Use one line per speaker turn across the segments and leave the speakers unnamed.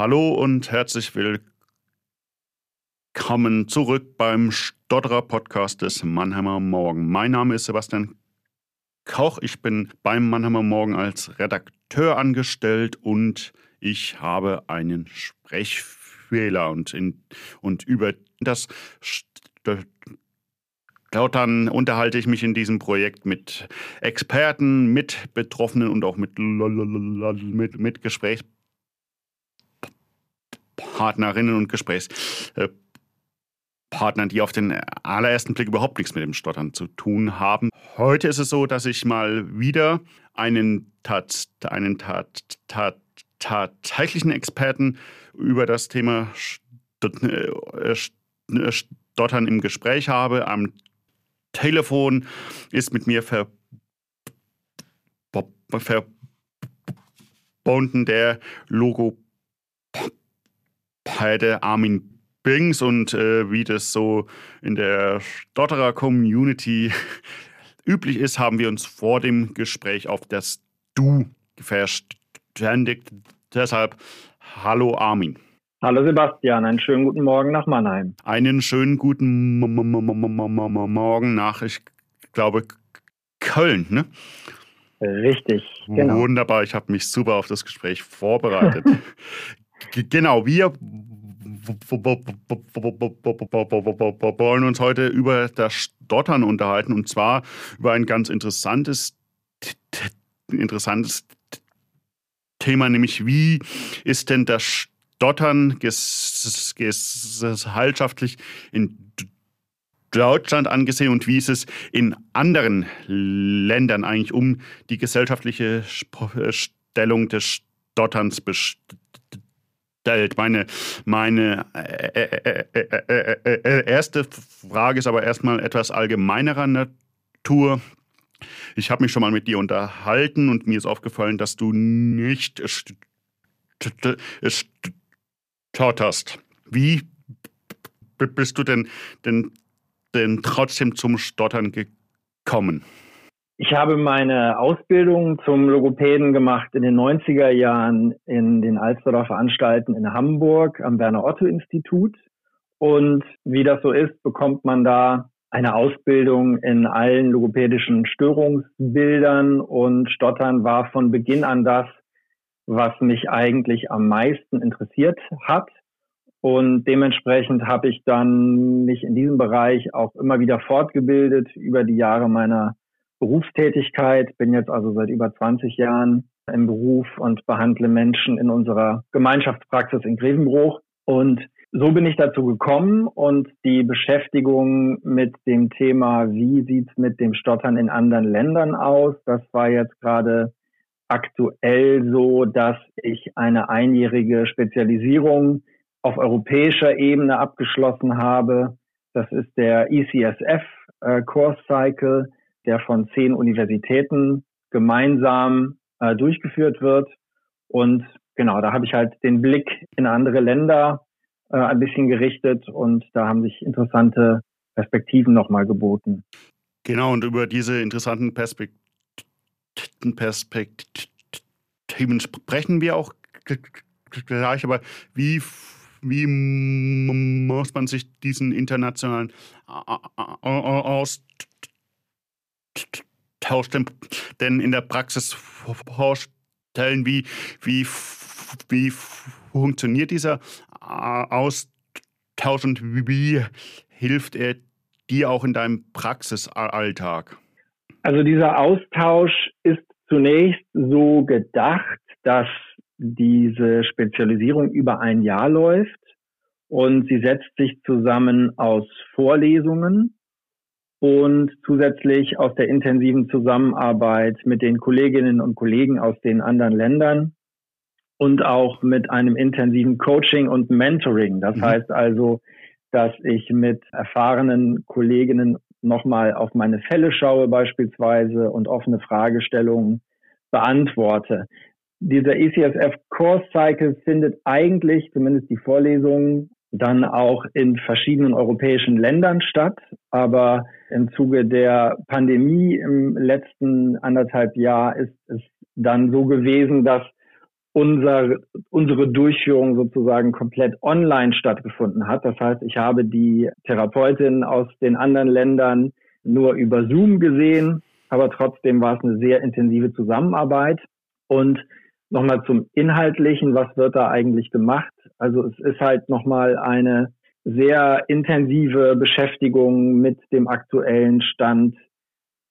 Hallo und herzlich willkommen zurück beim Stotterer Podcast des Mannheimer Morgen. Mein Name ist Sebastian Koch. Ich bin beim Mannheimer Morgen als Redakteur angestellt und ich habe einen Sprechfehler und, in, und über das Lautern unterhalte ich mich in diesem Projekt mit Experten, mit Betroffenen und auch mit, mit, mit Gesprächspartnern Partnerinnen und Gesprächspartnern, die auf den allerersten Blick überhaupt nichts mit dem Stottern zu tun haben. Heute ist es so, dass ich mal wieder einen, tat, einen tat, tat, tatsächlichen Experten über das Thema Stottern im Gespräch habe. Am Telefon ist mit mir verbunden der Logo Heide Armin Bings und äh, wie das so in der Stotterer Community üblich ist, haben wir uns vor dem Gespräch auf das Du verständigt. Deshalb, hallo Armin.
Hallo Sebastian, einen schönen guten Morgen nach Mannheim.
Einen schönen guten Morgen nach, ich glaube, Köln, ne?
Richtig,
genau. Wunderbar, ich habe mich super auf das Gespräch vorbereitet. Genau, wir wollen uns heute über das Stottern unterhalten und zwar über ein ganz interessantes, interessantes Thema, nämlich wie ist denn das Stottern gesellschaftlich in Deutschland angesehen und wie ist es in anderen Ländern eigentlich um die gesellschaftliche Stellung des Stotterns bestellt? Stellt. Meine, meine äh, äh, äh, erste Frage ist aber erstmal etwas allgemeinerer Natur. Ich habe mich schon mal mit dir unterhalten und mir ist aufgefallen, dass du nicht stotterst. Wie bist du denn, denn, denn trotzdem zum Stottern gekommen?
Ich habe meine Ausbildung zum Logopäden gemacht in den 90er Jahren in den Alsterdorfer Anstalten in Hamburg am Werner-Otto-Institut. Und wie das so ist, bekommt man da eine Ausbildung in allen logopädischen Störungsbildern und Stottern war von Beginn an das, was mich eigentlich am meisten interessiert hat. Und dementsprechend habe ich dann mich in diesem Bereich auch immer wieder fortgebildet über die Jahre meiner Berufstätigkeit, bin jetzt also seit über 20 Jahren im Beruf und behandle Menschen in unserer Gemeinschaftspraxis in Grevenbruch. Und so bin ich dazu gekommen und die Beschäftigung mit dem Thema, wie sieht's mit dem Stottern in anderen Ländern aus, das war jetzt gerade aktuell so, dass ich eine einjährige Spezialisierung auf europäischer Ebene abgeschlossen habe. Das ist der ECSF äh, Course Cycle der von zehn Universitäten gemeinsam äh, durchgeführt wird. Und genau, da habe ich halt den Blick in andere Länder äh, ein bisschen gerichtet und da haben sich interessante Perspektiven nochmal geboten.
Genau, und über diese interessanten Perspektiven, Perspektiven sprechen wir auch gleich, aber wie, wie muss man sich diesen internationalen Austausch tauscht denn in der Praxis vorstellen, wie, wie, wie funktioniert dieser Austausch und wie hilft er dir auch in deinem Praxisalltag?
Also dieser Austausch ist zunächst so gedacht, dass diese Spezialisierung über ein Jahr läuft und sie setzt sich zusammen aus Vorlesungen, und zusätzlich aus der intensiven Zusammenarbeit mit den Kolleginnen und Kollegen aus den anderen Ländern und auch mit einem intensiven Coaching und Mentoring. Das mhm. heißt also, dass ich mit erfahrenen Kolleginnen nochmal auf meine Fälle schaue beispielsweise und offene Fragestellungen beantworte. Dieser ECSF Course Cycle findet eigentlich, zumindest die Vorlesungen, dann auch in verschiedenen europäischen Ländern statt. Aber im Zuge der Pandemie im letzten anderthalb Jahr ist es dann so gewesen, dass unser, unsere Durchführung sozusagen komplett online stattgefunden hat. Das heißt, ich habe die Therapeutin aus den anderen Ländern nur über Zoom gesehen, aber trotzdem war es eine sehr intensive Zusammenarbeit. Und nochmal zum Inhaltlichen, was wird da eigentlich gemacht? Also es ist halt nochmal eine sehr intensive Beschäftigung mit dem aktuellen Stand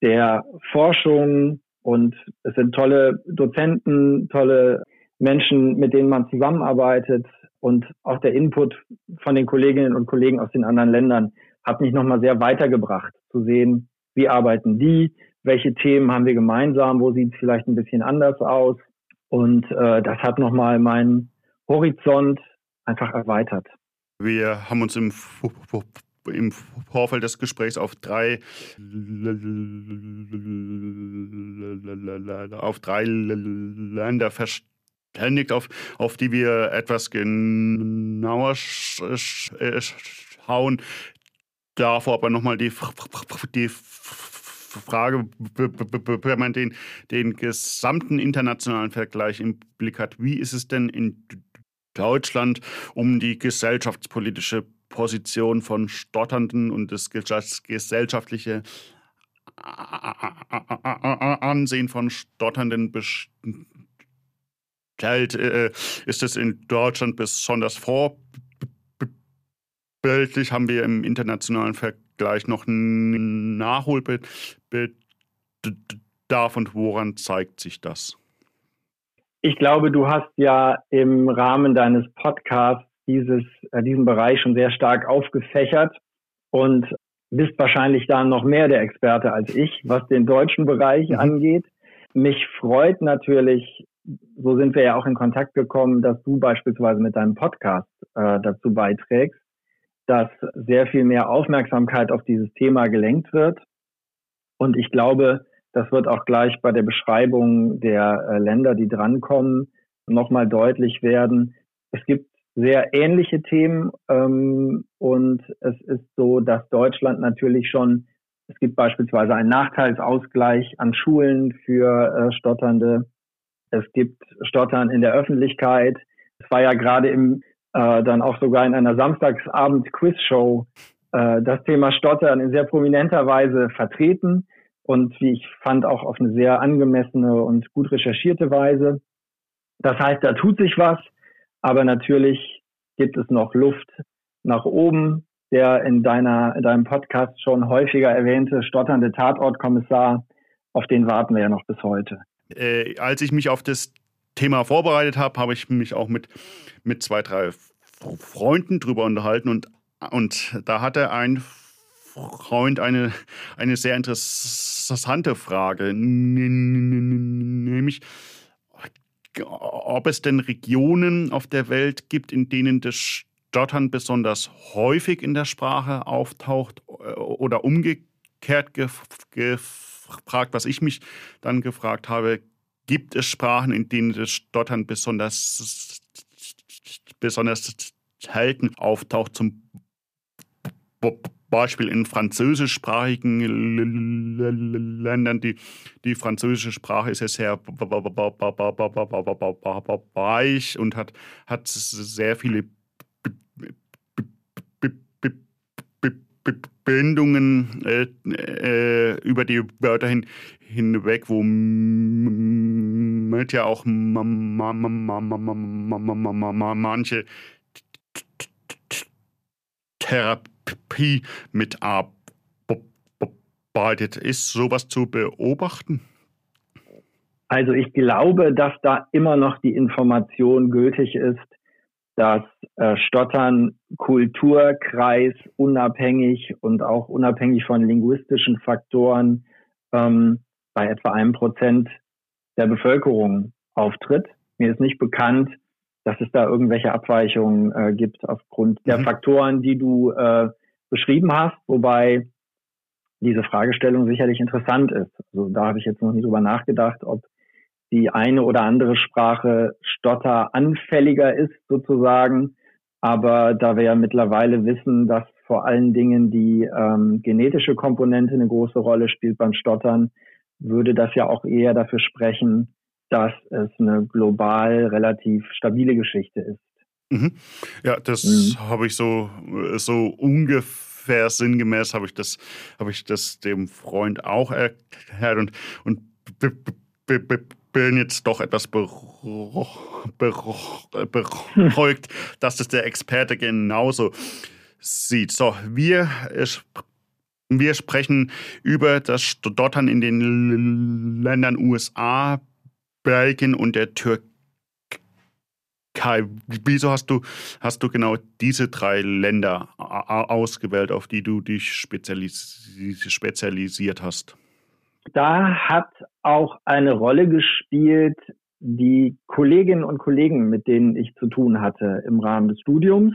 der Forschung und es sind tolle Dozenten, tolle Menschen, mit denen man zusammenarbeitet und auch der Input von den Kolleginnen und Kollegen aus den anderen Ländern hat mich nochmal sehr weitergebracht, zu sehen, wie arbeiten die, welche Themen haben wir gemeinsam, wo sieht es vielleicht ein bisschen anders aus. Und äh, das hat nochmal meinen Horizont einfach erweitert.
Wir haben uns im, im Vorfeld des Gesprächs auf drei auf drei Länder verständigt, auf, auf die wir etwas genauer schauen. Davor aber nochmal die, die Frage, wenn man den, den gesamten internationalen Vergleich im Blick hat, wie ist es denn in Deutschland um die gesellschaftspolitische Position von Stotternden und das gesellschaftliche Ansehen von Stotternden bestellt? Äh, ist es in Deutschland besonders vorbildlich? Haben wir im internationalen Vergleich noch Nachholbedarf und woran zeigt sich das?
Ich glaube, du hast ja im Rahmen deines Podcasts dieses, äh, diesen Bereich schon sehr stark aufgefächert und bist wahrscheinlich da noch mehr der Experte als ich, was den deutschen Bereich mhm. angeht. Mich freut natürlich, so sind wir ja auch in Kontakt gekommen, dass du beispielsweise mit deinem Podcast äh, dazu beiträgst, dass sehr viel mehr Aufmerksamkeit auf dieses Thema gelenkt wird. Und ich glaube, das wird auch gleich bei der Beschreibung der äh, Länder, die drankommen, nochmal deutlich werden. Es gibt sehr ähnliche Themen ähm, und es ist so, dass Deutschland natürlich schon, es gibt beispielsweise einen Nachteilsausgleich an Schulen für äh, Stotternde. Es gibt Stottern in der Öffentlichkeit. Es war ja gerade im äh, dann auch sogar in einer Samstagsabend-Quizshow äh, das Thema Stottern in sehr prominenter Weise vertreten und wie ich fand auch auf eine sehr angemessene und gut recherchierte Weise. Das heißt, da tut sich was, aber natürlich gibt es noch Luft nach oben. Der in deiner in deinem Podcast schon häufiger erwähnte stotternde Tatortkommissar, auf den warten wir ja noch bis heute.
Äh, als ich mich auf das Thema vorbereitet habe, habe ich mich auch mit, mit zwei, drei Freunden drüber unterhalten und, und da hatte ein Freund eine, eine sehr interessante Frage, nämlich ob es denn Regionen auf der Welt gibt, in denen das Stottern besonders häufig in der Sprache auftaucht äh, oder umgekehrt gefragt, was ich mich dann gefragt habe, gibt es Sprachen, in denen das Stottern besonders, besonders selten auftaucht, zum Beispiel in französischsprachigen Ländern. Die, die französische Sprache ist ja sehr weich und hat, hat sehr viele Bindungen äh, äh, über die Wörter hin, hinweg, wo ja auch manche Therapie mitarbeitet. Ist sowas zu beobachten?
Also ich glaube, dass da immer noch die Information gültig ist, dass äh, Stottern Kulturkreis unabhängig und auch unabhängig von linguistischen Faktoren ähm, bei etwa einem Prozent der Bevölkerung auftritt. Mir ist nicht bekannt, dass es da irgendwelche Abweichungen äh, gibt aufgrund der mhm. Faktoren, die du äh, beschrieben hast, wobei diese Fragestellung sicherlich interessant ist. Also da habe ich jetzt noch nie drüber nachgedacht, ob die eine oder andere Sprache stotteranfälliger ist sozusagen. Aber da wir ja mittlerweile wissen, dass vor allen Dingen die ähm, genetische Komponente eine große Rolle spielt beim Stottern, würde das ja auch eher dafür sprechen, dass es eine global relativ stabile Geschichte ist.
Mhm. Ja, das mhm. habe ich so, so ungefähr sinngemäß habe ich das, habe ich das dem Freund auch erklärt und, und bin jetzt doch etwas beruhigt, dass das der Experte genauso sieht. So, wir, wir sprechen über das Stottern in den Ländern USA, Belgien und der Türkei. Wieso hast du, hast du genau diese drei Länder ausgewählt, auf die du dich spezialis spezialisiert hast?
Da hat auch eine Rolle gespielt, die Kolleginnen und Kollegen, mit denen ich zu tun hatte im Rahmen des Studiums.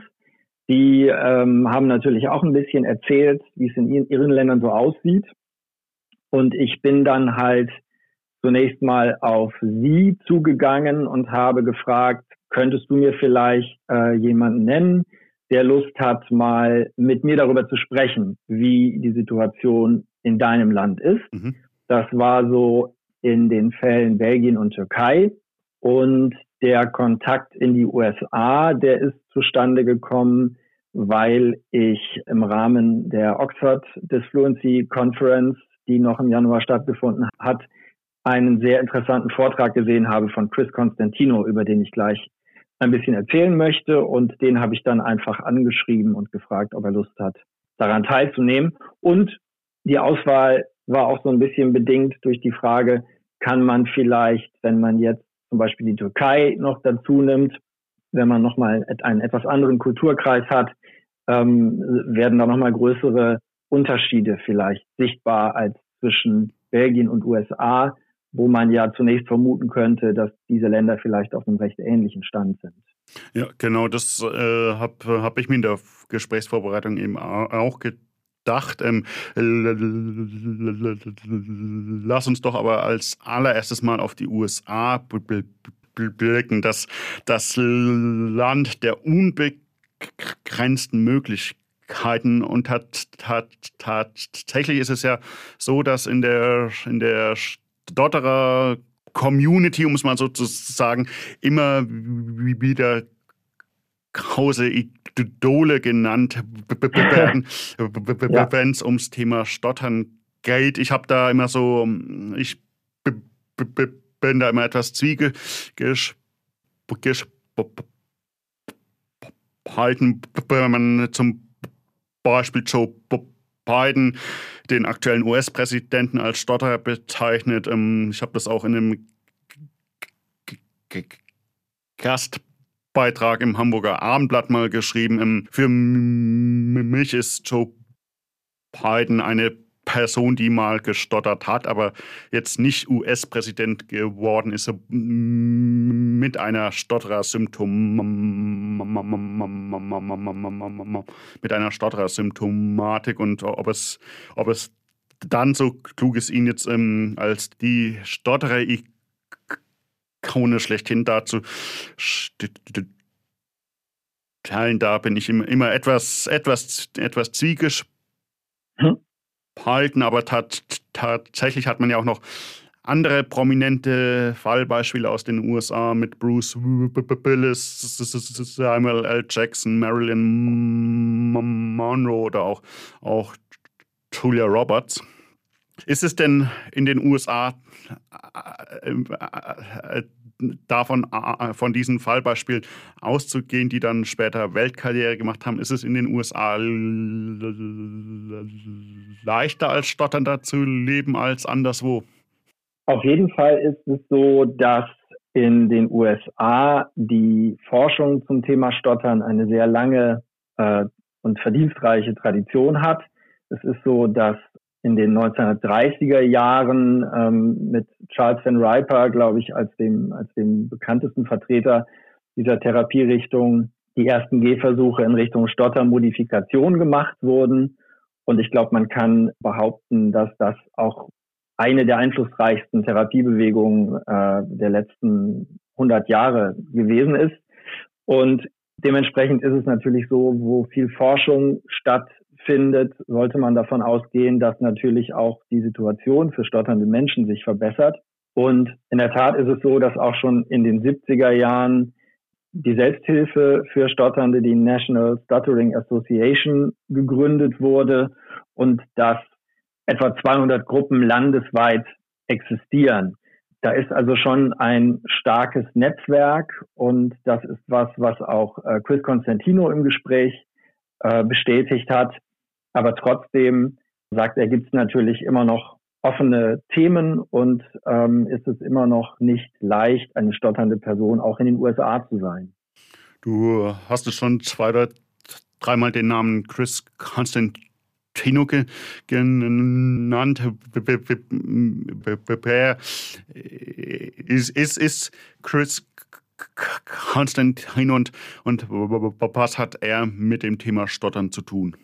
Die ähm, haben natürlich auch ein bisschen erzählt, wie es in ihren Ländern so aussieht. Und ich bin dann halt zunächst mal auf sie zugegangen und habe gefragt, könntest du mir vielleicht äh, jemanden nennen, der Lust hat, mal mit mir darüber zu sprechen, wie die Situation in deinem Land ist. Mhm. Das war so in den Fällen Belgien und Türkei. Und der Kontakt in die USA, der ist zustande gekommen, weil ich im Rahmen der Oxford Disfluency Conference, die noch im Januar stattgefunden hat, einen sehr interessanten Vortrag gesehen habe von Chris Constantino, über den ich gleich ein bisschen erzählen möchte. Und den habe ich dann einfach angeschrieben und gefragt, ob er Lust hat, daran teilzunehmen. Und die Auswahl war auch so ein bisschen bedingt durch die Frage, kann man vielleicht, wenn man jetzt zum Beispiel die Türkei noch dazu nimmt, wenn man nochmal einen etwas anderen Kulturkreis hat, ähm, werden da nochmal größere Unterschiede vielleicht sichtbar als zwischen Belgien und USA, wo man ja zunächst vermuten könnte, dass diese Länder vielleicht auf einem recht ähnlichen Stand sind.
Ja, genau, das äh, habe hab ich mir in der Gesprächsvorbereitung eben auch gedacht. Ähm, lass uns doch aber als allererstes mal auf die USA blicken. Das, das Land der unbegrenzten Möglichkeiten und hat, hat, tatsächlich ist es ja so, dass in der, in der Stotterer Community, um es mal so zu sagen, immer wieder große Idole genannt werden, ja. wenn es ums Thema Stottern geht. Ich habe da immer so, ich bin da immer etwas zwiegespalten, wenn man zum Beispiel Joe Biden, den aktuellen US-Präsidenten, als Stotterer bezeichnet. Ähm, ich habe das auch in einem Gastbeitrag im Hamburger Abendblatt mal geschrieben. Ähm, für mich ist Joe Biden eine Person, die mal gestottert hat, aber jetzt nicht US-Präsident geworden ist, mit einer Stotterer-Symptom mit einer Stotterer-Symptomatik und ob es, ob es dann so klug ist, ihn jetzt ähm, als die Stotterer-Ikone schlechthin dazu stellen. Da bin ich immer, etwas, etwas, etwas zwiegespalten halten, aber tatsächlich hat man ja auch noch andere prominente Fallbeispiele aus den USA mit Bruce Willis, Samuel L. Jackson, Marilyn Monroe oder auch, auch Julia Roberts. Ist es denn in den USA äh, äh, davon, von diesen Fallbeispielen auszugehen, die dann später Weltkarriere gemacht haben, ist es in den USA leichter als stotternder zu leben als anderswo?
Auf jeden Fall ist es so, dass in den USA die Forschung zum Thema Stottern eine sehr lange äh, und verdienstreiche Tradition hat. Es ist so, dass in den 1930er Jahren ähm, mit Charles Van Riper, glaube ich, als dem, als dem bekanntesten Vertreter dieser Therapierichtung die ersten Gehversuche in Richtung Stottermodifikation gemacht wurden. Und ich glaube, man kann behaupten, dass das auch eine der einflussreichsten Therapiebewegungen äh, der letzten 100 Jahre gewesen ist. Und dementsprechend ist es natürlich so, wo viel Forschung statt findet, sollte man davon ausgehen, dass natürlich auch die Situation für stotternde Menschen sich verbessert. Und in der Tat ist es so, dass auch schon in den 70er Jahren die Selbsthilfe für Stotternde, die National Stuttering Association, gegründet wurde und dass etwa 200 Gruppen landesweit existieren. Da ist also schon ein starkes Netzwerk und das ist was, was auch äh, Chris Constantino im Gespräch äh, bestätigt hat. Aber trotzdem sagt er, gibt es natürlich immer noch offene Themen und ähm, ist es immer noch nicht leicht, eine stotternde Person auch in den USA zu sein.
Du hast es schon zwei oder dreimal den Namen Chris Constantino Tinoke genannt. Ist, ist, ist Chris Konstantin und, und was hat er mit dem Thema Stottern zu tun?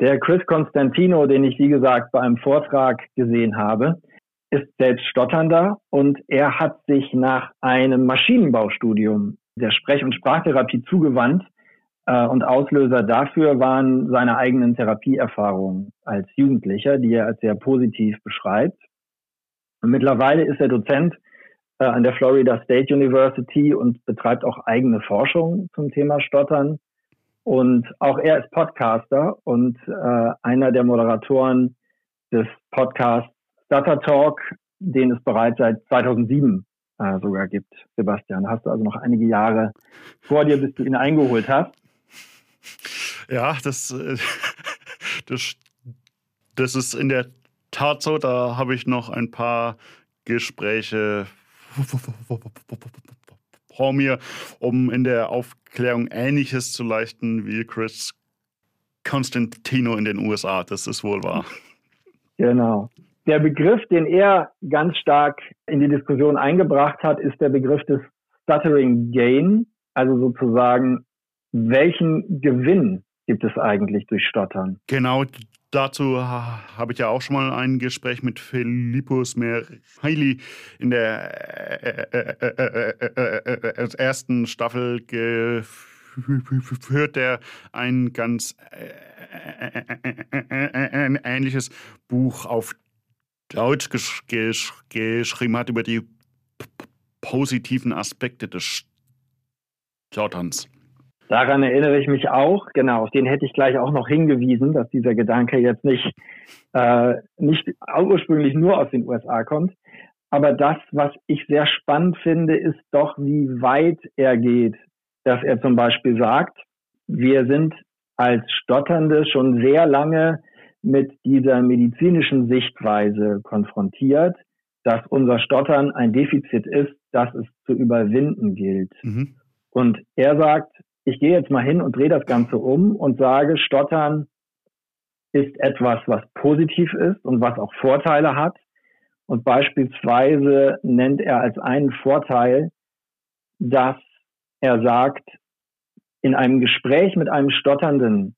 Der Chris Constantino, den ich wie gesagt bei einem Vortrag gesehen habe, ist selbst Stotternder und er hat sich nach einem Maschinenbaustudium der Sprech- und Sprachtherapie zugewandt äh, und Auslöser dafür waren seine eigenen Therapieerfahrungen als Jugendlicher, die er als sehr positiv beschreibt. Und mittlerweile ist er Dozent äh, an der Florida State University und betreibt auch eigene Forschung zum Thema Stottern. Und auch er ist Podcaster und äh, einer der Moderatoren des Podcasts Stutter Talk, den es bereits seit 2007 äh, sogar gibt. Sebastian, hast du also noch einige Jahre vor dir, bis du ihn eingeholt hast.
Ja, das, äh, das, das ist in der Tat so. Da habe ich noch ein paar Gespräche vor mir, um in der Aufklärung Ähnliches zu leisten wie Chris Constantino in den USA. Das ist wohl wahr.
Genau. Der Begriff, den er ganz stark in die Diskussion eingebracht hat, ist der Begriff des Stuttering Gain, also sozusagen welchen Gewinn gibt es eigentlich durch Stottern?
Genau, dazu habe ich ja auch schon mal ein Gespräch mit Philippus Merheili in der ersten Staffel geführt, der ein ganz ähnliches Buch auf Deutsch geschrieben hat über die positiven Aspekte des Stotterns.
Daran erinnere ich mich auch, genau, auf den hätte ich gleich auch noch hingewiesen, dass dieser Gedanke jetzt nicht, äh, nicht ursprünglich nur aus den USA kommt. Aber das, was ich sehr spannend finde, ist doch, wie weit er geht, dass er zum Beispiel sagt, wir sind als Stotternde schon sehr lange mit dieser medizinischen Sichtweise konfrontiert, dass unser Stottern ein Defizit ist, das es zu überwinden gilt. Mhm. Und er sagt, ich gehe jetzt mal hin und drehe das Ganze um und sage, Stottern ist etwas, was positiv ist und was auch Vorteile hat. Und beispielsweise nennt er als einen Vorteil, dass er sagt, in einem Gespräch mit einem Stotternden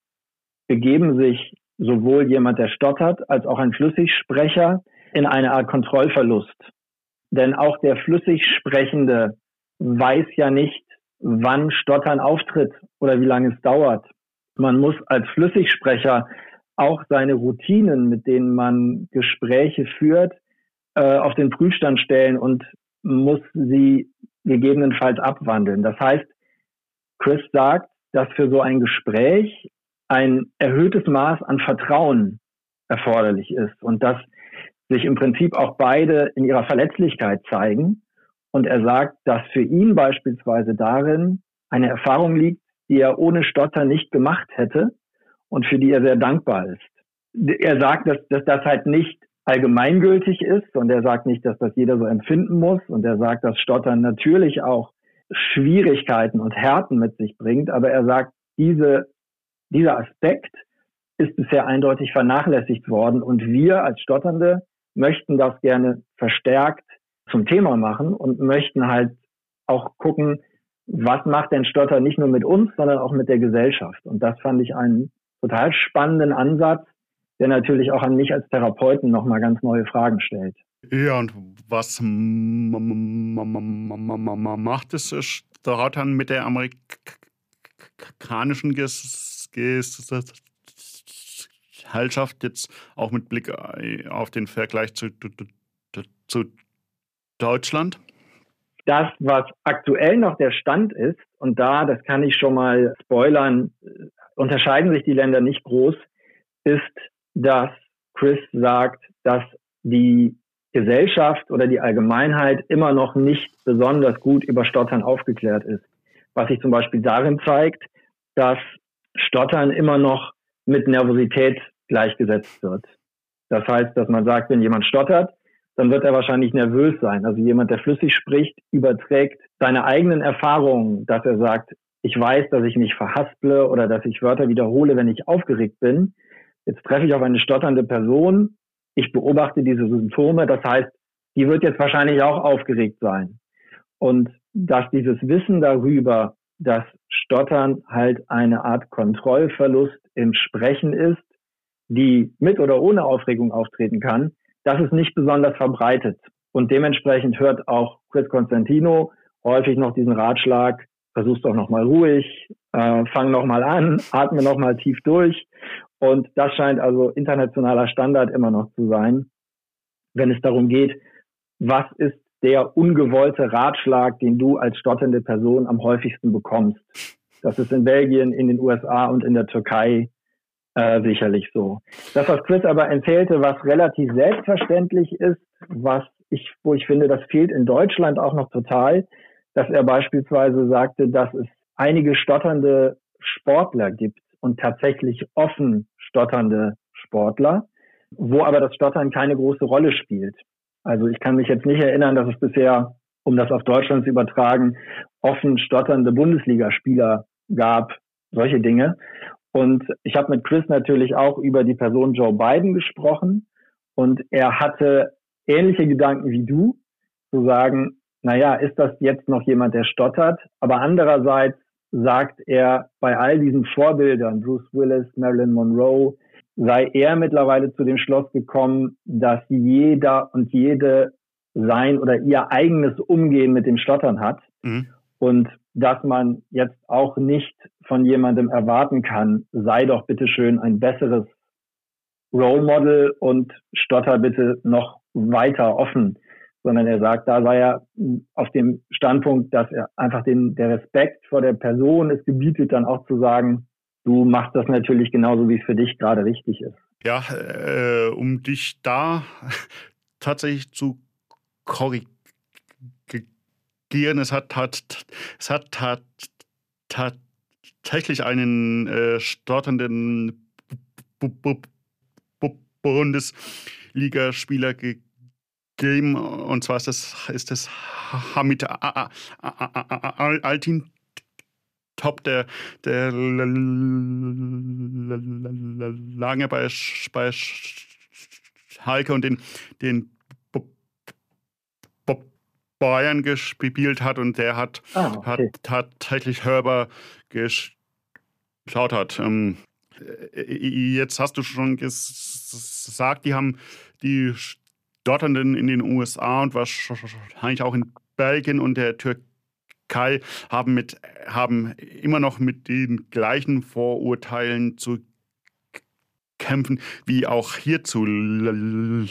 begeben sich sowohl jemand, der stottert, als auch ein Flüssigsprecher in eine Art Kontrollverlust. Denn auch der Flüssigsprechende weiß ja nicht, wann Stottern auftritt oder wie lange es dauert. Man muss als Flüssigsprecher auch seine Routinen, mit denen man Gespräche führt, äh, auf den Prüfstand stellen und muss sie gegebenenfalls abwandeln. Das heißt, Chris sagt, dass für so ein Gespräch ein erhöhtes Maß an Vertrauen erforderlich ist und dass sich im Prinzip auch beide in ihrer Verletzlichkeit zeigen und er sagt, dass für ihn beispielsweise darin eine Erfahrung liegt, die er ohne Stotter nicht gemacht hätte und für die er sehr dankbar ist. Er sagt, dass, dass das halt nicht allgemeingültig ist und er sagt nicht, dass das jeder so empfinden muss und er sagt, dass Stottern natürlich auch Schwierigkeiten und Härten mit sich bringt, aber er sagt, diese, dieser Aspekt ist bisher eindeutig vernachlässigt worden und wir als Stotternde möchten das gerne verstärkt zum Thema machen und möchten halt auch gucken, was macht denn Stotter nicht nur mit uns, sondern auch mit der Gesellschaft. Und das fand ich einen total spannenden Ansatz, der natürlich auch an mich als Therapeuten nochmal ganz neue Fragen stellt.
Ja, und was macht es Stottern mit der amerikanischen Gesellschaft jetzt auch mit Blick auf den Vergleich zu, zu Deutschland?
Das, was aktuell noch der Stand ist, und da, das kann ich schon mal spoilern, unterscheiden sich die Länder nicht groß, ist, dass Chris sagt, dass die Gesellschaft oder die Allgemeinheit immer noch nicht besonders gut über Stottern aufgeklärt ist. Was sich zum Beispiel darin zeigt, dass Stottern immer noch mit Nervosität gleichgesetzt wird. Das heißt, dass man sagt, wenn jemand stottert, dann wird er wahrscheinlich nervös sein. Also jemand, der flüssig spricht, überträgt seine eigenen Erfahrungen, dass er sagt, ich weiß, dass ich mich verhasple oder dass ich Wörter wiederhole, wenn ich aufgeregt bin. Jetzt treffe ich auf eine stotternde Person. Ich beobachte diese Symptome. Das heißt, die wird jetzt wahrscheinlich auch aufgeregt sein. Und dass dieses Wissen darüber, dass Stottern halt eine Art Kontrollverlust im Sprechen ist, die mit oder ohne Aufregung auftreten kann, das ist nicht besonders verbreitet. Und dementsprechend hört auch Chris Constantino häufig noch diesen Ratschlag, versuch's doch nochmal ruhig, äh, fang nochmal an, atme nochmal tief durch. Und das scheint also internationaler Standard immer noch zu sein, wenn es darum geht, was ist der ungewollte Ratschlag, den du als stotternde Person am häufigsten bekommst. Das ist in Belgien, in den USA und in der Türkei äh, sicherlich so. Das, was Chris aber erzählte, was relativ selbstverständlich ist, was ich, wo ich finde, das fehlt in Deutschland auch noch total, dass er beispielsweise sagte, dass es einige stotternde Sportler gibt und tatsächlich offen stotternde Sportler, wo aber das Stottern keine große Rolle spielt. Also ich kann mich jetzt nicht erinnern, dass es bisher, um das auf Deutschland zu übertragen, offen stotternde Bundesligaspieler gab, solche Dinge. Und ich habe mit Chris natürlich auch über die Person Joe Biden gesprochen und er hatte ähnliche Gedanken wie du, zu sagen, naja, ist das jetzt noch jemand, der stottert? Aber andererseits sagt er, bei all diesen Vorbildern, Bruce Willis, Marilyn Monroe, sei er mittlerweile zu dem Schluss gekommen, dass jeder und jede sein oder ihr eigenes Umgehen mit dem Stottern hat. Mhm. Und dass man jetzt auch nicht von jemandem erwarten kann, sei doch bitteschön ein besseres Role Model und stotter bitte noch weiter offen sondern er sagt, da sei er auf dem Standpunkt, dass er einfach den, der Respekt vor der Person es gebietet, dann auch zu sagen, du machst das natürlich genauso, wie es für dich gerade richtig ist.
Ja, äh, um dich da tatsächlich zu korrigieren, es hat, hat, es hat, hat tatsächlich einen äh, stotternden Bundesligaspieler gegeben gegeben. Und zwar ist das, ist das Hamid Altin Top, der, der lange bei, bei Schalke und den, den Bayern gespielt hat und der hat, ah, okay. hat tatsächlich Hörber geschaut hat. Ähm, jetzt hast du schon gesagt, die haben die Dortenden in den USA und wahrscheinlich auch in Belgien und der Türkei haben, mit, haben immer noch mit den gleichen Vorurteilen zu kämpfen wie auch hierzulande.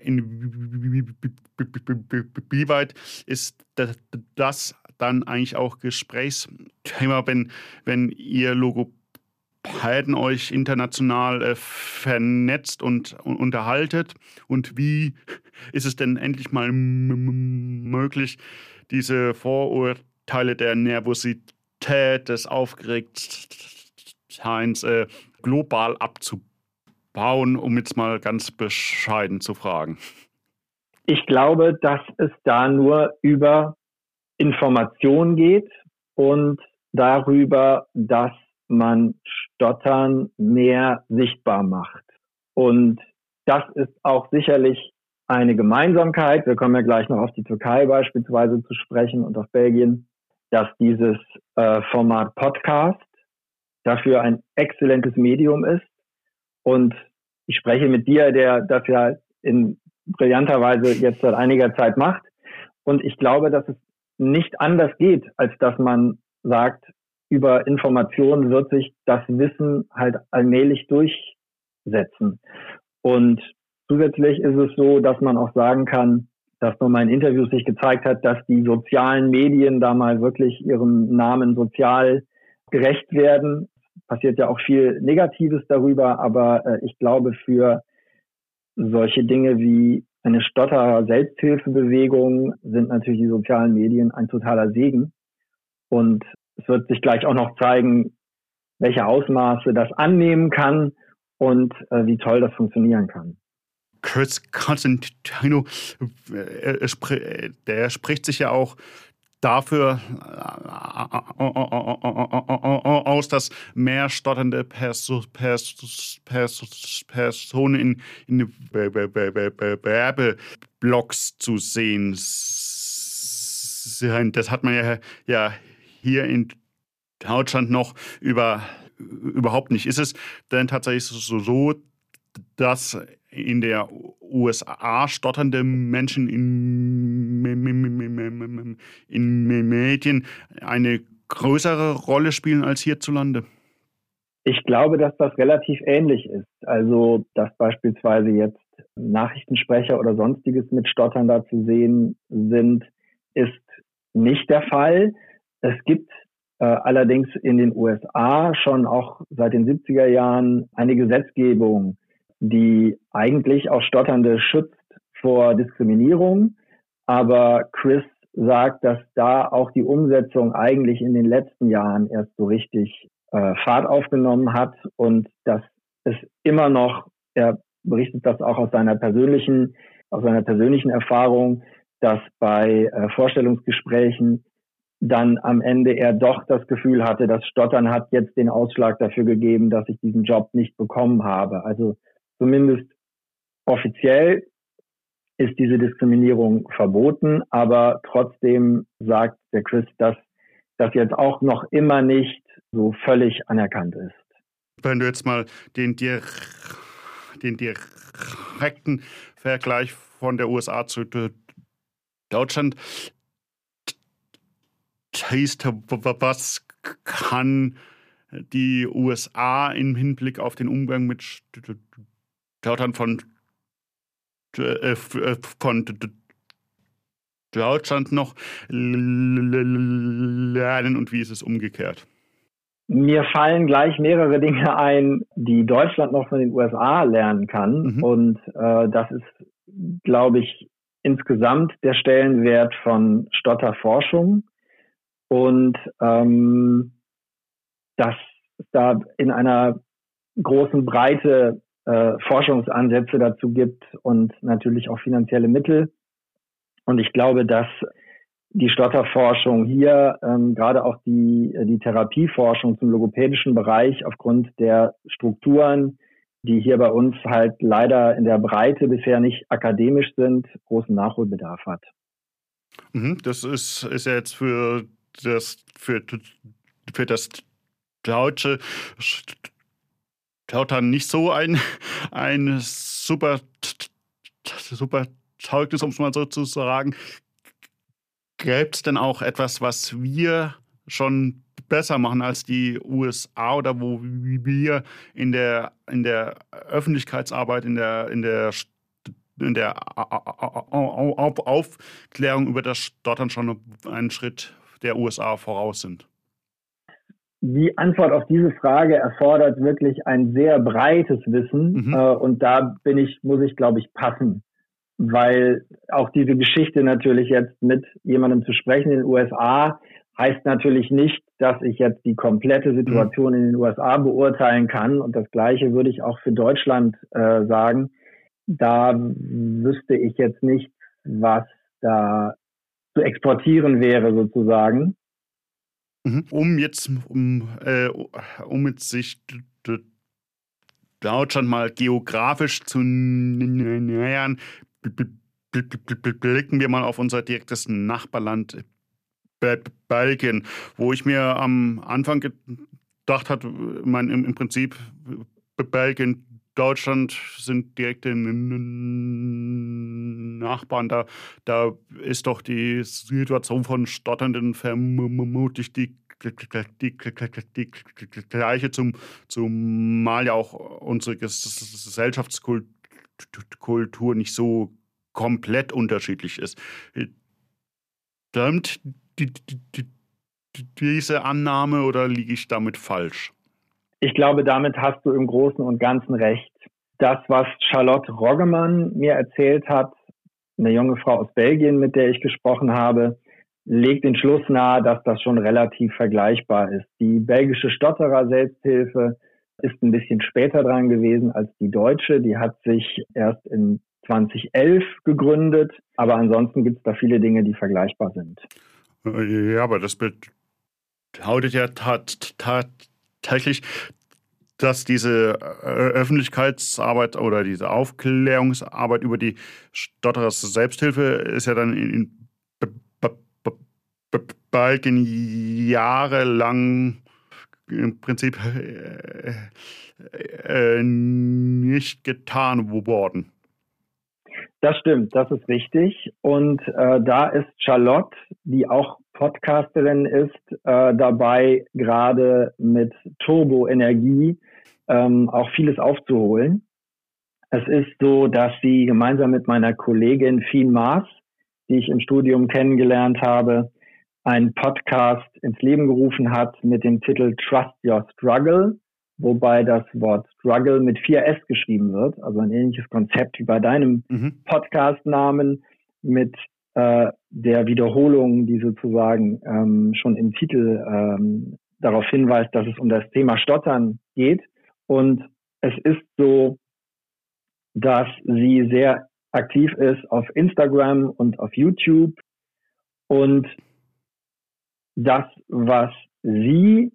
Inwieweit ist das dann eigentlich auch Gesprächsthema, wenn, wenn ihr Logo halten euch international äh, vernetzt und, und, unterhaltet? Und wie ist es denn endlich mal möglich, diese Vorurteile der Nervosität, des Aufgeregtseins äh, global abzubauen, um jetzt mal ganz bescheiden zu fragen?
Ich glaube, dass es da nur über Information geht und darüber, dass man Stottern mehr sichtbar macht. Und das ist auch sicherlich eine Gemeinsamkeit. Wir kommen ja gleich noch auf die Türkei beispielsweise zu sprechen und auf Belgien, dass dieses äh, Format Podcast dafür ein exzellentes Medium ist. Und ich spreche mit dir, der das ja in brillanter Weise jetzt seit einiger Zeit macht. Und ich glaube, dass es nicht anders geht, als dass man sagt, über Informationen wird sich das Wissen halt allmählich durchsetzen. Und Zusätzlich ist es so, dass man auch sagen kann, dass nun mal in Interviews sich gezeigt hat, dass die sozialen Medien da mal wirklich ihrem Namen sozial gerecht werden. Passiert ja auch viel Negatives darüber, aber äh, ich glaube, für solche Dinge wie eine Stotter-Selbsthilfebewegung sind natürlich die sozialen Medien ein totaler Segen. Und es wird sich gleich auch noch zeigen, welche Ausmaße das annehmen kann und äh, wie toll das funktionieren kann.
Chris Constantino, äh, der spricht sich ja auch dafür aus, dass mehr stotternde Personen in, Werbeblocks zu sehen sind. Das hat man ja, ja hier in Deutschland noch über, überhaupt nicht. Ist es denn tatsächlich so, dass in der USA stotternde Menschen in, in Medien eine größere Rolle spielen als hierzulande?
Ich glaube, dass das relativ ähnlich ist. Also, dass beispielsweise jetzt Nachrichtensprecher oder sonstiges mit Stottern da zu sehen sind, ist nicht der Fall. Es gibt äh, allerdings in den USA schon auch seit den 70er Jahren eine Gesetzgebung, die eigentlich auch Stotternde schützt vor Diskriminierung. Aber Chris sagt, dass da auch die Umsetzung eigentlich in den letzten Jahren erst so richtig äh, Fahrt aufgenommen hat und dass es immer noch, er berichtet das auch aus seiner persönlichen, aus seiner persönlichen Erfahrung, dass bei äh, Vorstellungsgesprächen dann am Ende er doch das Gefühl hatte, das Stottern hat jetzt den Ausschlag dafür gegeben, dass ich diesen Job nicht bekommen habe. Also Zumindest offiziell ist diese Diskriminierung verboten, aber trotzdem sagt der Chris, dass das jetzt auch noch immer nicht so völlig anerkannt ist.
Wenn du jetzt mal den, den direkten Vergleich von der USA zu Deutschland siehst, was kann die USA im Hinblick auf den Umgang mit Wörtern von, äh, äh, von Deutschland noch lernen und wie ist es umgekehrt?
Mir fallen gleich mehrere Dinge ein, die Deutschland noch von den USA lernen kann. Mhm. Und äh, das ist, glaube ich, insgesamt der Stellenwert von Stotterforschung. Und ähm, dass da in einer großen Breite äh, Forschungsansätze dazu gibt und natürlich auch finanzielle Mittel. Und ich glaube, dass die Stotterforschung hier, ähm, gerade auch die, die Therapieforschung zum logopädischen Bereich aufgrund der Strukturen, die hier bei uns halt leider in der Breite bisher nicht akademisch sind, großen Nachholbedarf hat.
Mhm, das ist, ist ja jetzt für das, für, für das deutsche Tautan nicht so ein, ein super, super Zeugnis, um es mal so zu sagen. Gäbe es denn auch etwas, was wir schon besser machen als die USA oder wo wir in der, in der Öffentlichkeitsarbeit, in der, in der, in der Aufklärung über das Stottern schon einen Schritt der USA voraus sind?
Die Antwort auf diese Frage erfordert wirklich ein sehr breites Wissen mhm. äh, und da bin ich, muss ich glaube ich passen, weil auch diese Geschichte natürlich jetzt mit jemandem zu sprechen in den USA heißt natürlich nicht, dass ich jetzt die komplette Situation mhm. in den USA beurteilen kann und das Gleiche würde ich auch für Deutschland äh, sagen. Da wüsste ich jetzt nicht, was da zu exportieren wäre sozusagen.
Mhm. Um jetzt, um, äh, um jetzt sich Deutschland mal geografisch zu nähern, blicken wir mal auf unser direktes Nachbarland Belgien, wo ich mir am Anfang gedacht habe, mein, im, im Prinzip Belgien, Deutschland sind direkte Nachbarn. Da, da ist doch die Situation von Stotternden vermutlich die, die, die, gleiche, zum, zumal ja auch unsere Gesellschaftskultur Kultur nicht so komplett unterschiedlich ist. Stimmt diese Annahme oder liege ich damit falsch?
Ich glaube, damit hast du im Großen und Ganzen recht. Das, was Charlotte Roggemann mir erzählt hat, eine junge Frau aus Belgien, mit der ich gesprochen habe, legt den Schluss nahe, dass das schon relativ vergleichbar ist. Die belgische Stotterer Selbsthilfe ist ein bisschen später dran gewesen als die deutsche. Die hat sich erst in 2011 gegründet, aber ansonsten gibt es da viele Dinge, die vergleichbar sind.
Ja, aber das bedeutet ja tatsächlich, dass diese Öffentlichkeitsarbeit oder diese Aufklärungsarbeit über die Stotterer Selbsthilfe ist ja dann in Balken jahrelang im Prinzip äh, äh, nicht getan worden.
Das stimmt, das ist richtig. Und äh, da ist Charlotte, die auch Podcasterin ist, äh, dabei gerade mit Turbo-Energie ähm, auch vieles aufzuholen. Es ist so, dass sie gemeinsam mit meiner Kollegin Fien Maas, die ich im Studium kennengelernt habe, einen Podcast ins Leben gerufen hat mit dem Titel Trust Your Struggle, wobei das Wort Struggle mit 4S geschrieben wird, also ein ähnliches Konzept wie bei deinem mhm. Podcast-Namen mit äh, der Wiederholung, die sozusagen ähm, schon im Titel ähm, darauf hinweist, dass es um das Thema Stottern geht. Und es ist so, dass sie sehr aktiv ist auf Instagram und auf YouTube und das, was sie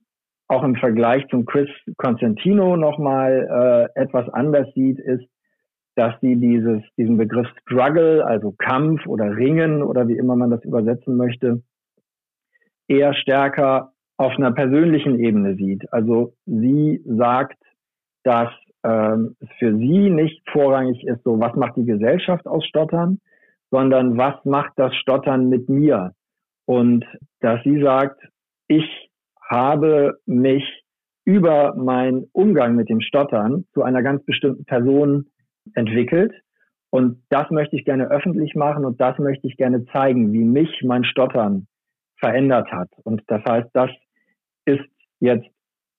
auch im Vergleich zum Chris Constantino nochmal äh, etwas anders sieht, ist, dass sie dieses, diesen Begriff Struggle, also Kampf oder Ringen oder wie immer man das übersetzen möchte, eher stärker auf einer persönlichen Ebene sieht. Also sie sagt, dass ähm, es für sie nicht vorrangig ist, so was macht die Gesellschaft aus Stottern, sondern was macht das Stottern mit mir? Und dass sie sagt, ich habe mich über meinen Umgang mit dem Stottern zu einer ganz bestimmten Person entwickelt. Und das möchte ich gerne öffentlich machen und das möchte ich gerne zeigen, wie mich mein Stottern verändert hat. Und das heißt, das ist jetzt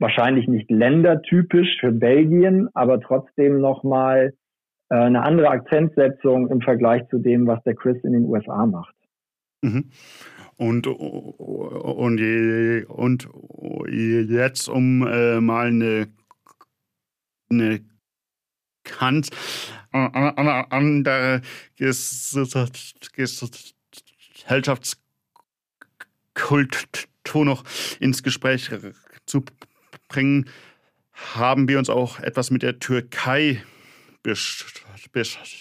wahrscheinlich nicht ländertypisch für Belgien, aber trotzdem nochmal äh, eine andere Akzentsetzung im Vergleich zu dem, was der Chris in den USA macht.
Mhm. Und, und, und jetzt, um äh, mal eine, eine ganz andere Gesellschaftskultur noch ins Gespräch zu bringen, haben wir uns auch etwas mit der Türkei beschäftigt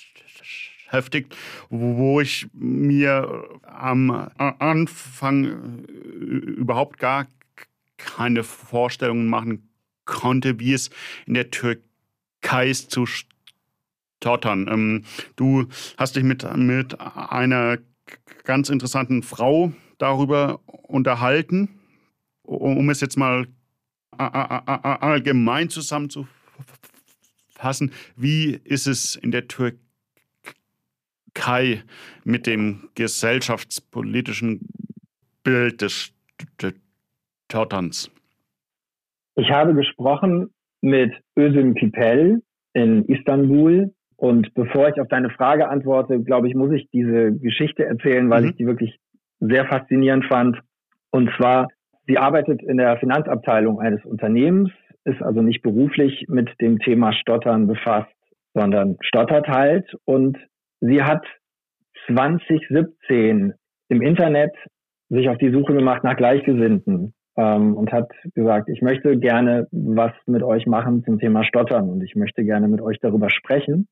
wo ich mir am Anfang überhaupt gar keine Vorstellungen machen konnte, wie es in der Türkei ist zu stottern. Ähm, du hast dich mit, mit einer ganz interessanten Frau darüber unterhalten, um es jetzt mal allgemein zusammenzufassen. Wie ist es in der Türkei? Mit dem gesellschaftspolitischen Bild des Totans?
Ich habe gesprochen mit Özüm Kipel in Istanbul. Und bevor ich auf deine Frage antworte, glaube ich, muss ich diese Geschichte erzählen, weil mhm. ich die wirklich sehr faszinierend fand. Und zwar, sie arbeitet in der Finanzabteilung eines Unternehmens, ist also nicht beruflich mit dem Thema Stottern befasst, sondern stottert halt und Sie hat 2017 im Internet sich auf die Suche gemacht nach Gleichgesinnten ähm, und hat gesagt, ich möchte gerne was mit euch machen zum Thema Stottern und ich möchte gerne mit euch darüber sprechen.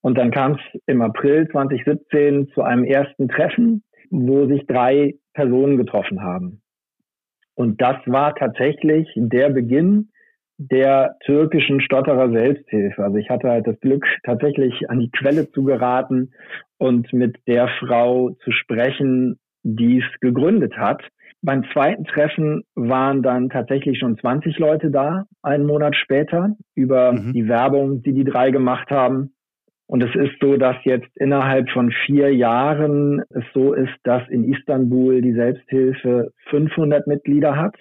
Und dann kam es im April 2017 zu einem ersten Treffen, wo sich drei Personen getroffen haben. Und das war tatsächlich der Beginn der türkischen Stotterer Selbsthilfe. Also ich hatte halt das Glück, tatsächlich an die Quelle zu geraten und mit der Frau zu sprechen, die es gegründet hat. Beim zweiten Treffen waren dann tatsächlich schon 20 Leute da, einen Monat später, über mhm. die Werbung, die die drei gemacht haben. Und es ist so, dass jetzt innerhalb von vier Jahren es so ist, dass in Istanbul die Selbsthilfe 500 Mitglieder hat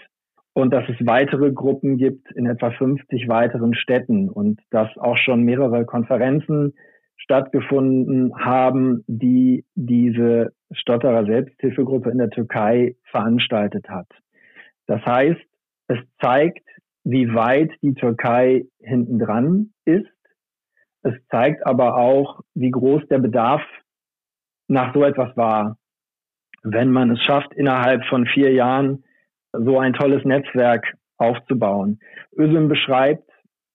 und dass es weitere Gruppen gibt in etwa 50 weiteren Städten und dass auch schon mehrere Konferenzen stattgefunden haben, die diese Stotterer Selbsthilfegruppe in der Türkei veranstaltet hat. Das heißt, es zeigt, wie weit die Türkei hintendran ist. Es zeigt aber auch, wie groß der Bedarf nach so etwas war. Wenn man es schafft, innerhalb von vier Jahren so ein tolles Netzwerk aufzubauen. Özüm beschreibt,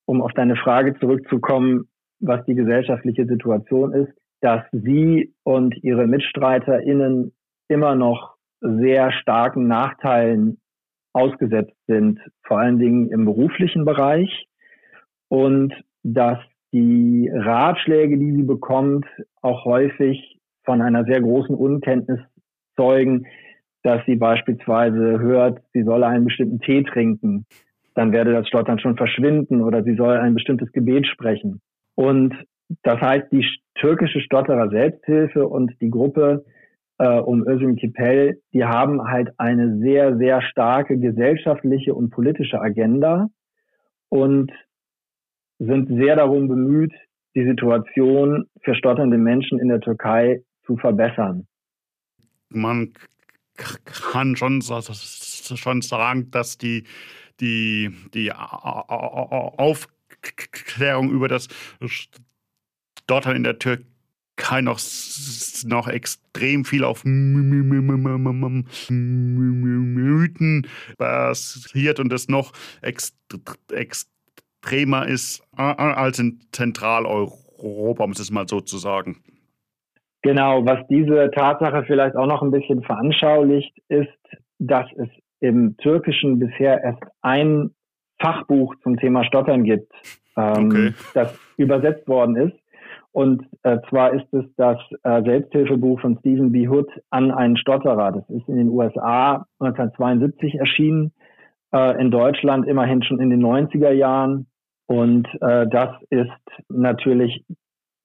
um auf deine Frage zurückzukommen, was die gesellschaftliche Situation ist, dass sie und ihre MitstreiterInnen immer noch sehr starken Nachteilen ausgesetzt sind, vor allen Dingen im beruflichen Bereich und dass die Ratschläge, die sie bekommt, auch häufig von einer sehr großen Unkenntnis zeugen, dass sie beispielsweise hört, sie solle einen bestimmten Tee trinken, dann werde das Stottern schon verschwinden oder sie soll ein bestimmtes Gebet sprechen. Und das heißt, die türkische Stotterer Selbsthilfe und die Gruppe äh, um Özüm Kipel, die haben halt eine sehr, sehr starke gesellschaftliche und politische Agenda und sind sehr darum bemüht, die Situation für stotternde Menschen in der Türkei zu verbessern.
Man kann schon, schon sagen, dass die, die, die Aufklärung über das Stottern in der Türkei noch, noch extrem viel auf Mythen basiert und es noch extremer ist als in Zentraleuropa, um es mal so zu sagen.
Genau, was diese Tatsache vielleicht auch noch ein bisschen veranschaulicht, ist, dass es im Türkischen bisher erst ein Fachbuch zum Thema Stottern gibt, ähm, okay. das übersetzt worden ist. Und äh, zwar ist es das äh, Selbsthilfebuch von Stephen B. Hood an einen Stotterer. Das ist in den USA 1972 erschienen, äh, in Deutschland immerhin schon in den 90er Jahren. Und äh, das ist natürlich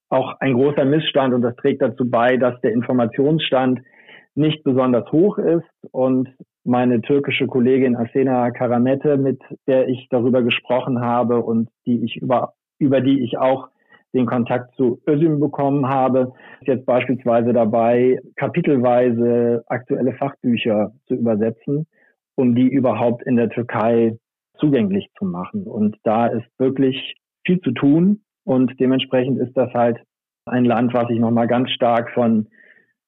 auch ein großer Missstand und das trägt dazu bei, dass der Informationsstand nicht besonders hoch ist. Und meine türkische Kollegin Asena Karamette, mit der ich darüber gesprochen habe und die ich über, über die ich auch den Kontakt zu Özüm bekommen habe, ist jetzt beispielsweise dabei, kapitelweise aktuelle Fachbücher zu übersetzen, um die überhaupt in der Türkei zugänglich zu machen. Und da ist wirklich viel zu tun. Und dementsprechend ist das halt ein Land, was sich nochmal ganz stark von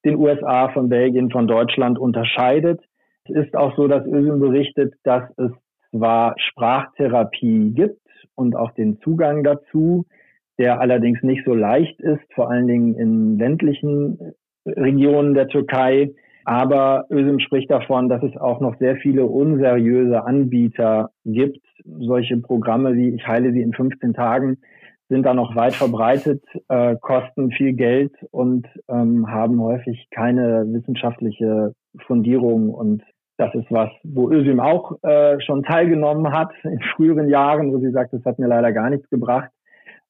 den USA, von Belgien, von Deutschland unterscheidet. Es ist auch so, dass Özüm berichtet, dass es zwar Sprachtherapie gibt und auch den Zugang dazu, der allerdings nicht so leicht ist, vor allen Dingen in ländlichen Regionen der Türkei. Aber Özüm spricht davon, dass es auch noch sehr viele unseriöse Anbieter gibt. Solche Programme wie Ich heile sie in 15 Tagen sind da noch weit verbreitet, äh, kosten viel Geld und ähm, haben häufig keine wissenschaftliche Fundierung. Und das ist was, wo Özüm auch äh, schon teilgenommen hat in früheren Jahren, wo sie sagt, das hat mir leider gar nichts gebracht,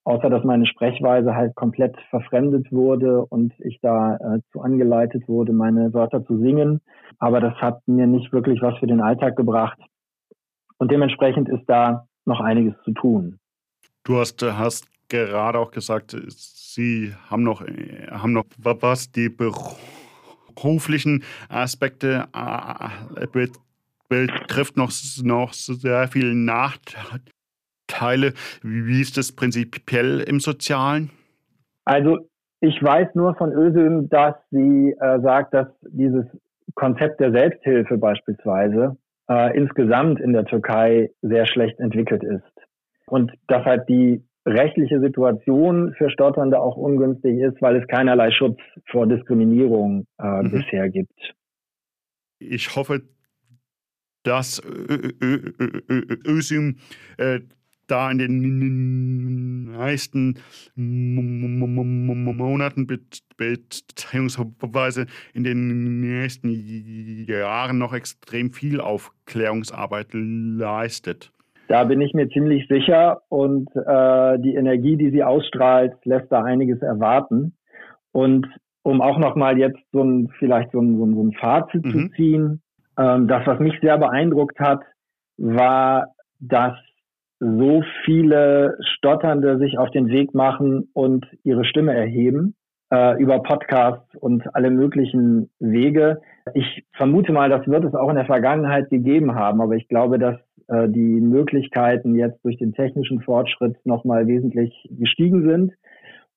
außer dass meine Sprechweise halt komplett verfremdet wurde und ich da äh, zu angeleitet wurde, meine Wörter zu singen. Aber das hat mir nicht wirklich was für den Alltag gebracht. Und dementsprechend ist da noch einiges zu tun.
Du hast, äh, hast gerade auch gesagt, Sie haben noch, äh, haben noch was die beruflichen Aspekte betrifft, noch, noch sehr viele Nachteile. Wie ist das prinzipiell im Sozialen?
Also ich weiß nur von Özüm, dass sie äh, sagt, dass dieses Konzept der Selbsthilfe beispielsweise äh, insgesamt in der Türkei sehr schlecht entwickelt ist und dass halt die rechtliche Situation für Stotternde auch ungünstig ist, weil es keinerlei Schutz vor Diskriminierung äh, mhm. bisher gibt.
Ich hoffe, dass ÖSIM äh, da in den nächsten Monaten beziehungsweise in den nächsten Jahren noch extrem viel Aufklärungsarbeit leistet.
Da bin ich mir ziemlich sicher und äh, die Energie, die sie ausstrahlt, lässt da einiges erwarten. Und um auch nochmal jetzt so ein, vielleicht so ein, so ein, so ein Fazit mhm. zu ziehen, ähm, das, was mich sehr beeindruckt hat, war, dass so viele Stotternde sich auf den Weg machen und ihre Stimme erheben äh, über Podcasts und alle möglichen Wege. Ich vermute mal, das wird es auch in der Vergangenheit gegeben haben, aber ich glaube, dass äh, die Möglichkeiten jetzt durch den technischen Fortschritt nochmal wesentlich gestiegen sind.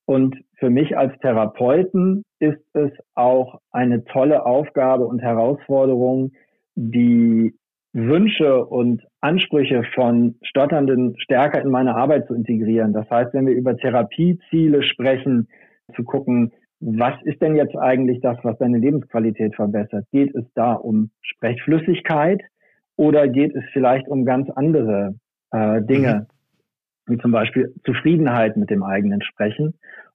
Und für mich als Therapeuten ist es auch eine tolle Aufgabe und Herausforderung, die Wünsche und Ansprüche von Stotternden stärker in meine Arbeit zu integrieren. Das heißt, wenn wir über Therapieziele sprechen, zu gucken, was ist denn jetzt eigentlich das, was deine Lebensqualität verbessert? Geht es da um Sprechflüssigkeit oder geht es vielleicht um ganz andere äh, Dinge, mhm. wie zum Beispiel Zufriedenheit mit dem eigenen Sprechen?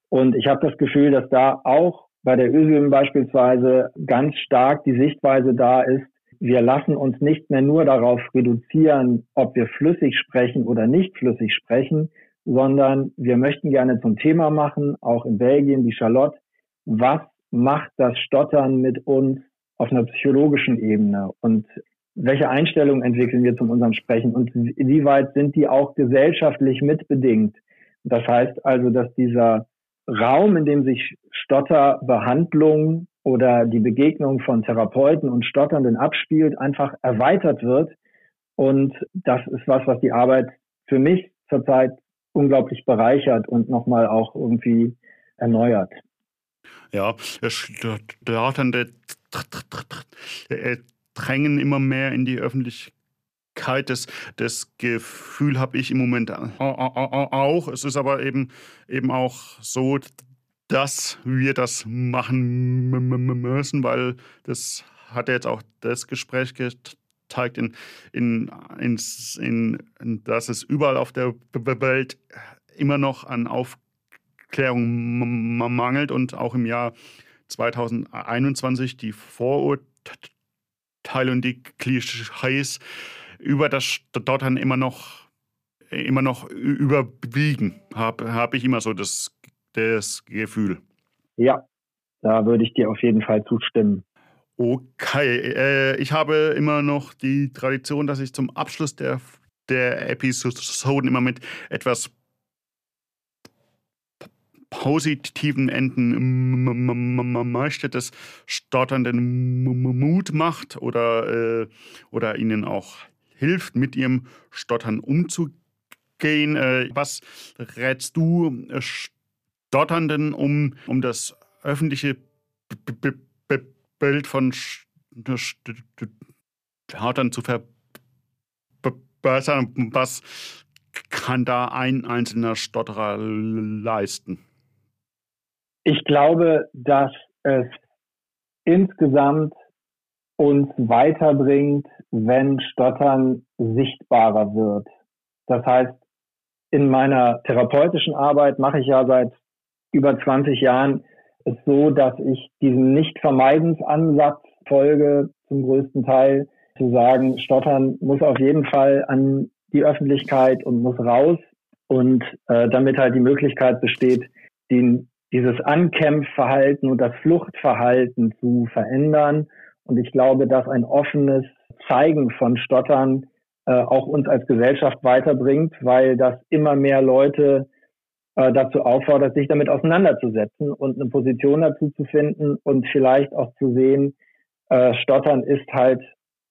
Und ich habe das Gefühl, dass da auch bei der ÖSIM beispielsweise ganz stark die Sichtweise da ist, wir lassen uns nicht mehr nur darauf reduzieren, ob wir flüssig sprechen oder nicht flüssig sprechen, sondern wir möchten gerne zum Thema machen, auch in Belgien, die Charlotte, was macht das Stottern mit uns auf einer psychologischen Ebene? Und welche Einstellungen entwickeln wir zum unserem Sprechen? Und wie weit sind die auch gesellschaftlich mitbedingt? Das heißt also, dass dieser Raum, in dem sich Stotterbehandlung oder die Begegnung von Therapeuten und Stotternden abspielt, einfach erweitert wird. Und das ist was, was die Arbeit für mich zurzeit unglaublich bereichert und nochmal auch irgendwie erneuert.
Ja, Stotternde drängen immer mehr in die Öffentlichkeit. Das, das Gefühl habe ich im Moment auch. Es ist aber eben, eben auch so, dass wir das machen müssen, weil das hat jetzt auch das Gespräch gezeigt, in, in, in, in, dass es überall auf der Welt immer noch an Aufklärung mangelt und auch im Jahr 2021 die Vorurteile und die Klischees über das Stottern immer noch immer noch überwiegen, habe hab ich immer so das das Gefühl.
Ja, da würde ich dir auf jeden Fall zustimmen.
Okay, äh, ich habe immer noch die Tradition, dass ich zum Abschluss der, der Episoden immer mit etwas positiven Enden möchte, das Stotternden Mut macht oder, äh, oder ihnen auch hilft, mit ihrem Stottern umzugehen. Äh, was rätst du äh, Stotternden, um, um das öffentliche Bild von Stottern zu verbessern. Was kann da ein einzelner Stotterer leisten?
Ich glaube, dass es insgesamt uns weiterbringt, wenn Stottern sichtbarer wird. Das heißt, in meiner therapeutischen Arbeit mache ich ja seit über 20 Jahren ist so, dass ich diesem Nicht-Vermeidensansatz folge, zum größten Teil, zu sagen, Stottern muss auf jeden Fall an die Öffentlichkeit und muss raus. Und äh, damit halt die Möglichkeit besteht, den, dieses Ankämpfverhalten und das Fluchtverhalten zu verändern. Und ich glaube, dass ein offenes Zeigen von Stottern äh, auch uns als Gesellschaft weiterbringt, weil das immer mehr Leute äh, dazu auffordert, sich damit auseinanderzusetzen und eine Position dazu zu finden und vielleicht auch zu sehen, äh, Stottern ist halt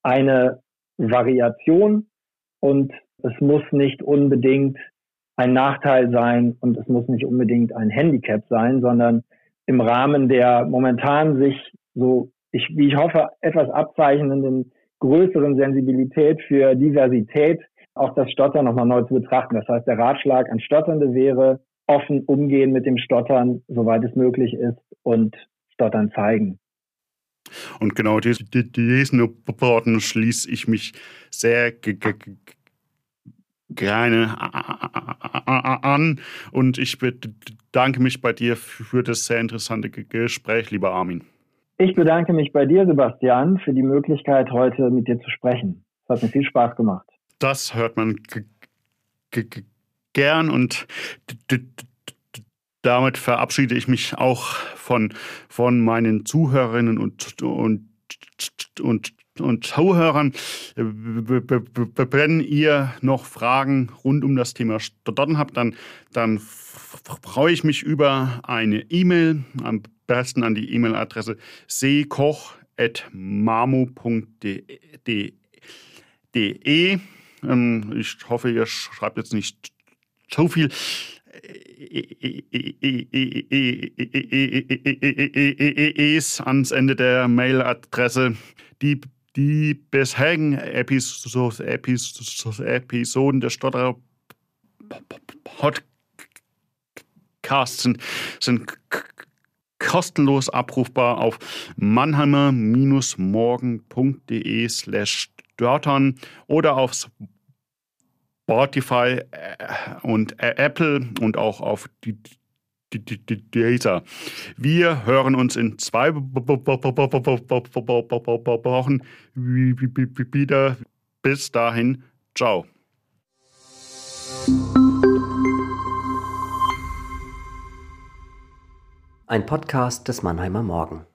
eine Variation und es muss nicht unbedingt ein Nachteil sein und es muss nicht unbedingt ein Handicap sein, sondern im Rahmen der momentan sich so, ich, wie ich hoffe, etwas abzeichnenden größeren Sensibilität für Diversität auch das Stottern nochmal neu zu betrachten. Das heißt, der Ratschlag an Stotternde wäre, offen umgehen mit dem Stottern, soweit es möglich ist, und Stottern zeigen.
Und genau diesen Worten schließe ich mich sehr gerne an und ich bedanke mich bei dir für das sehr interessante Gespräch, lieber Armin.
Ich bedanke mich bei dir, Sebastian, für die Möglichkeit, heute mit dir zu sprechen. Es hat mir viel Spaß gemacht.
Das hört man gern und damit verabschiede ich mich auch von, von meinen Zuhörerinnen und, und, und, und Zuhörern. Wenn ihr noch Fragen rund um das Thema Stottern habt, dann, dann freue ich mich über eine E-Mail, am besten an die E-Mail-Adresse seekoch.mamo.de. Ähm, ich hoffe, ihr schreibt jetzt nicht so viel E's ans Ende der Mailadresse. Die, die bisherigen Episoden der Stotterer Podcasts sind, kostenlos abrufbar auf mannheimer-morgen.de slash oder auf Spotify und Apple und auch auf die Data. Wir hören uns in zwei Wochen wieder. Bis dahin, ciao.
Ein Podcast des Mannheimer Morgen.